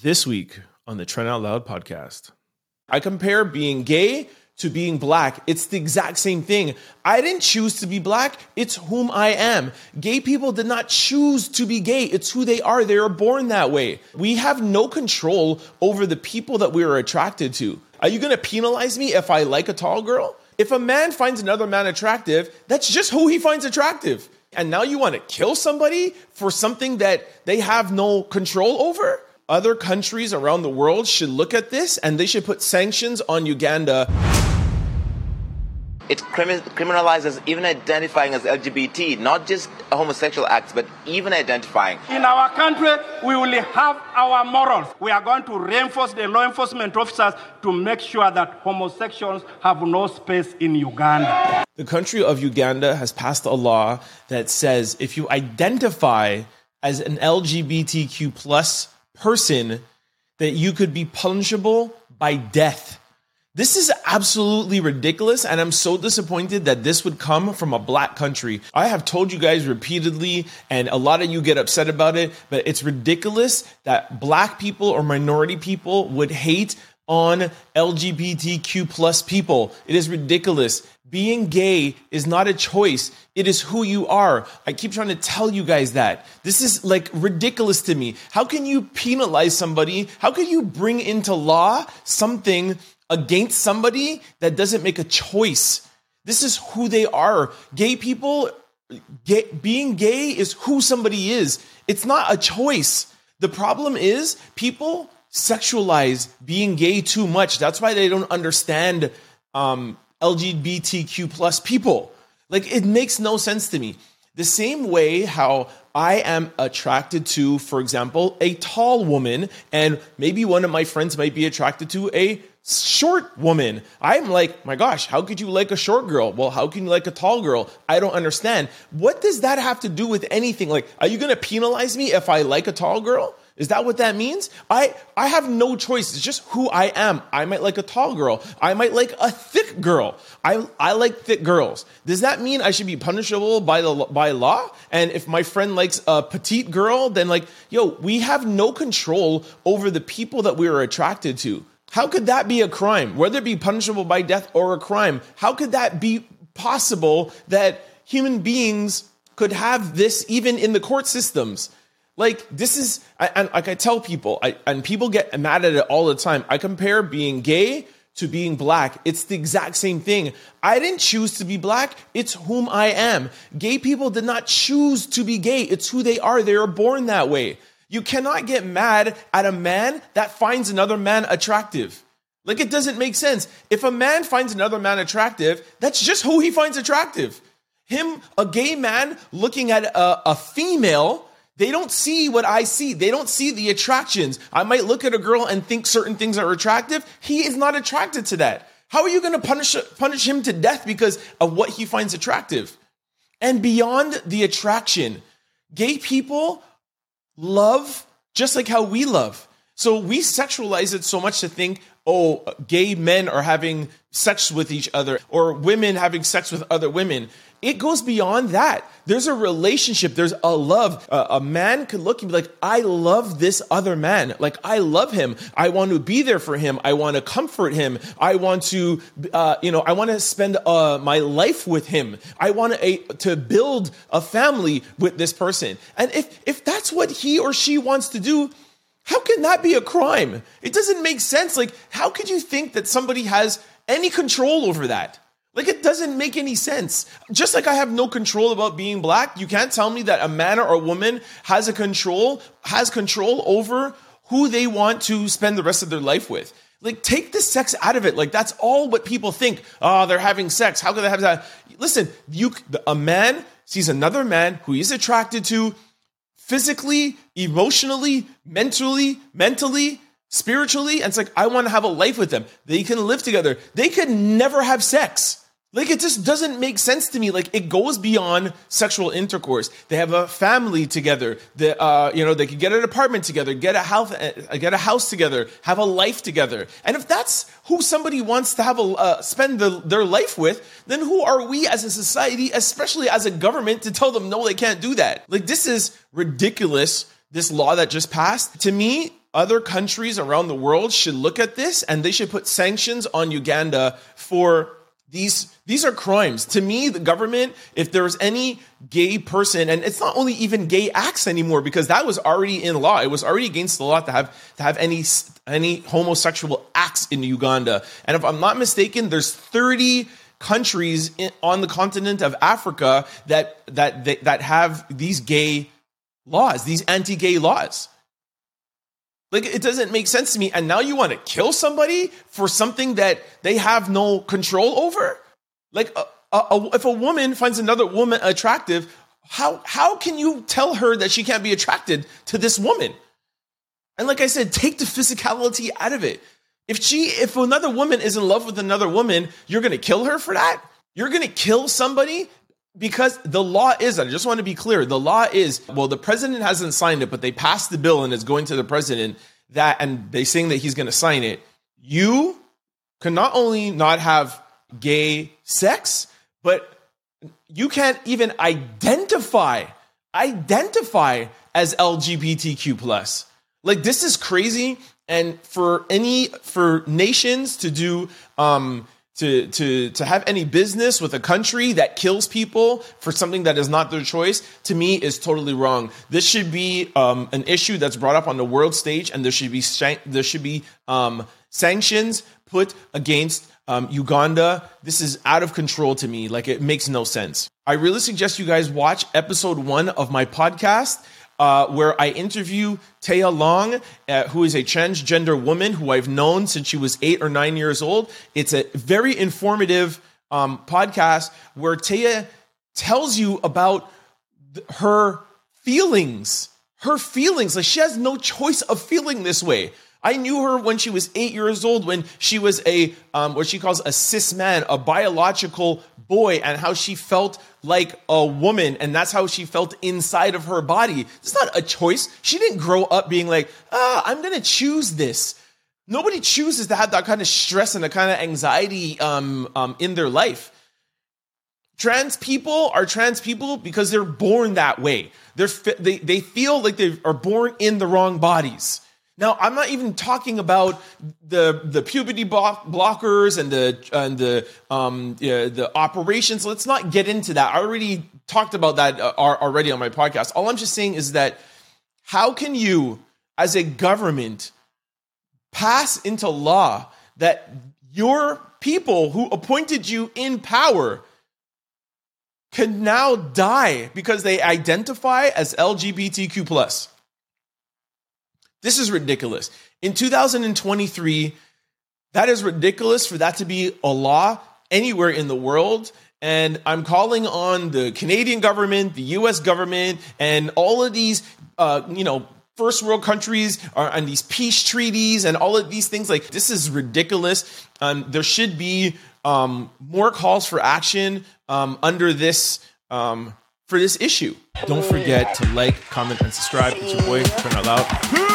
This week on the Trent Out Loud podcast, I compare being gay to being black. It's the exact same thing. I didn't choose to be black. It's whom I am. Gay people did not choose to be gay. It's who they are. They are born that way. We have no control over the people that we are attracted to. Are you going to penalize me if I like a tall girl? If a man finds another man attractive, that's just who he finds attractive. And now you want to kill somebody for something that they have no control over? Other countries around the world should look at this and they should put sanctions on Uganda. It criminalizes even identifying as LGBT, not just homosexual acts, but even identifying. In our country, we will have our morals. We are going to reinforce the law enforcement officers to make sure that homosexuals have no space in Uganda. The country of Uganda has passed a law that says if you identify as an LGBTQ plus person, that you could be punishable by death. This is absolutely ridiculous, and I'm so disappointed that this would come from a black country. I have told you guys repeatedly, and a lot of you get upset about it, but it's ridiculous that black people or minority people would hate on LGBTQ plus people. It is ridiculous. Being gay is not a choice. It is who you are. I keep trying to tell you guys that. This is like ridiculous to me. How can you penalize somebody? How can you bring into law something against somebody that doesn't make a choice? This is who they are. Gay people, gay, being gay is who somebody is. It's not a choice. The problem is people sexualize being gay too much. That's why they don't understand um, LGBTQ plus people. Like it makes no sense to me. The same way how I am attracted to, for example, a tall woman, and maybe one of my friends might be attracted to a short woman. I'm like, my gosh, how could you like a short girl? Well, how can you like a tall girl? I don't understand. What does that have to do with anything? Like, are you going to penalize me if I like a tall girl? Is that what that means? I, I have no choice. It's just who I am. I might like a tall girl. I might like a thick girl. I, I like thick girls. Does that mean I should be punishable by the by law? And if my friend likes a petite girl, then like, yo, we have no control over the people that we are attracted to. How could that be a crime? Whether it be punishable by death or a crime, how could that be possible that human beings could have this even in the court systems? Like this is, and like I tell people, I, and people get mad at it all the time. I compare being gay to being black. It's the exact same thing. I didn't choose to be black. It's whom I am. Gay people did not choose to be gay. It's who they are. They are born that way. You cannot get mad at a man that finds another man attractive. Like it doesn't make sense. If a man finds another man attractive, that's just who he finds attractive. Him, a gay man looking at a, a female they don't see what I see. They don't see the attractions. I might look at a girl and think certain things are attractive. He is not attracted to that. How are you going to punish punish him to death because of what he finds attractive? And beyond the attraction, gay people love just like how we love. So we sexualize it so much to think, oh, gay men are having sex with each other or women having sex with other women. It goes beyond that. There's a relationship, there's a love. Uh, a man could look and be like, I love this other man. Like, I love him. I want to be there for him. I want to comfort him. I want to, uh, you know, I want to spend uh, my life with him. I want to, to build a family with this person. And if, if that's what he or she wants to do, how can that be a crime? It doesn't make sense. Like, how could you think that somebody has any control over that? Like it doesn't make any sense. Just like I have no control about being black, you can't tell me that a man or a woman has a control has control over who they want to spend the rest of their life with. Like take the sex out of it. Like that's all what people think. Oh, they're having sex. How could they have that? Listen, you a man sees another man who he's attracted to physically, emotionally, mentally, mentally, spiritually, and it's like I want to have a life with them. They can live together. They could never have sex. Like it just doesn't make sense to me. Like it goes beyond sexual intercourse. They have a family together. That uh, you know they could get an apartment together, get a house, uh, get a house together, have a life together. And if that's who somebody wants to have a uh, spend the, their life with, then who are we as a society, especially as a government, to tell them no, they can't do that? Like this is ridiculous. This law that just passed to me other countries around the world should look at this and they should put sanctions on Uganda for these these are crimes. To me the government if there's any gay person and it's not only even gay acts anymore because that was already in law. It was already against the law to have to have any any homosexual acts in Uganda. And if i'm not mistaken there's 30 countries in, on the continent of africa that that that, that have these gay laws these anti-gay laws like it doesn't make sense to me. And now you want to kill somebody for something that they have no control over? Like a, a, a, if a woman finds another woman attractive, how how can you tell her that she can't be attracted to this woman? And like I said, take the physicality out of it. If she if another woman is in love with another woman, you're going to kill her for that? You're going to kill somebody because the law is, I just want to be clear, the law is, well, the president hasn't signed it, but they passed the bill and it's going to the president that, and they saying that he's going to sign it. You can not only not have gay sex, but you can't even identify, identify as LGBTQ plus. Like this is crazy. And for any, for nations to do, um, to to to have any business with a country that kills people for something that is not their choice to me is totally wrong. This should be um, an issue that's brought up on the world stage, and there should be there should be um, sanctions put against um, Uganda. This is out of control to me. Like it makes no sense. I really suggest you guys watch episode one of my podcast uh, where I interview Taya Long, uh, who is a transgender woman who I've known since she was eight or nine years old. It's a very informative um, podcast where Taya tells you about th- her feelings. Her feelings. Like she has no choice of feeling this way. I knew her when she was eight years old, when she was a um, what she calls a cis man, a biological boy, and how she felt like a woman, and that's how she felt inside of her body. It's not a choice. She didn't grow up being like, ah, I'm gonna choose this. Nobody chooses to have that kind of stress and that kind of anxiety um, um, in their life. Trans people are trans people because they're born that way. They're, they, they feel like they are born in the wrong bodies. Now, I'm not even talking about the the puberty blockers and the and the um the operations. Let's not get into that. I already talked about that uh, already on my podcast. All I'm just saying is that how can you, as a government, pass into law that your people who appointed you in power can now die because they identify as LGBTQ plus? This is ridiculous. In 2023, that is ridiculous for that to be a law anywhere in the world. And I'm calling on the Canadian government, the US government, and all of these, uh, you know, first world countries are on these peace treaties and all of these things. Like, this is ridiculous. Um, there should be um, more calls for action um, under this um, for this issue. Don't forget to like, comment, and subscribe. It's your boy, Trent Out Loud.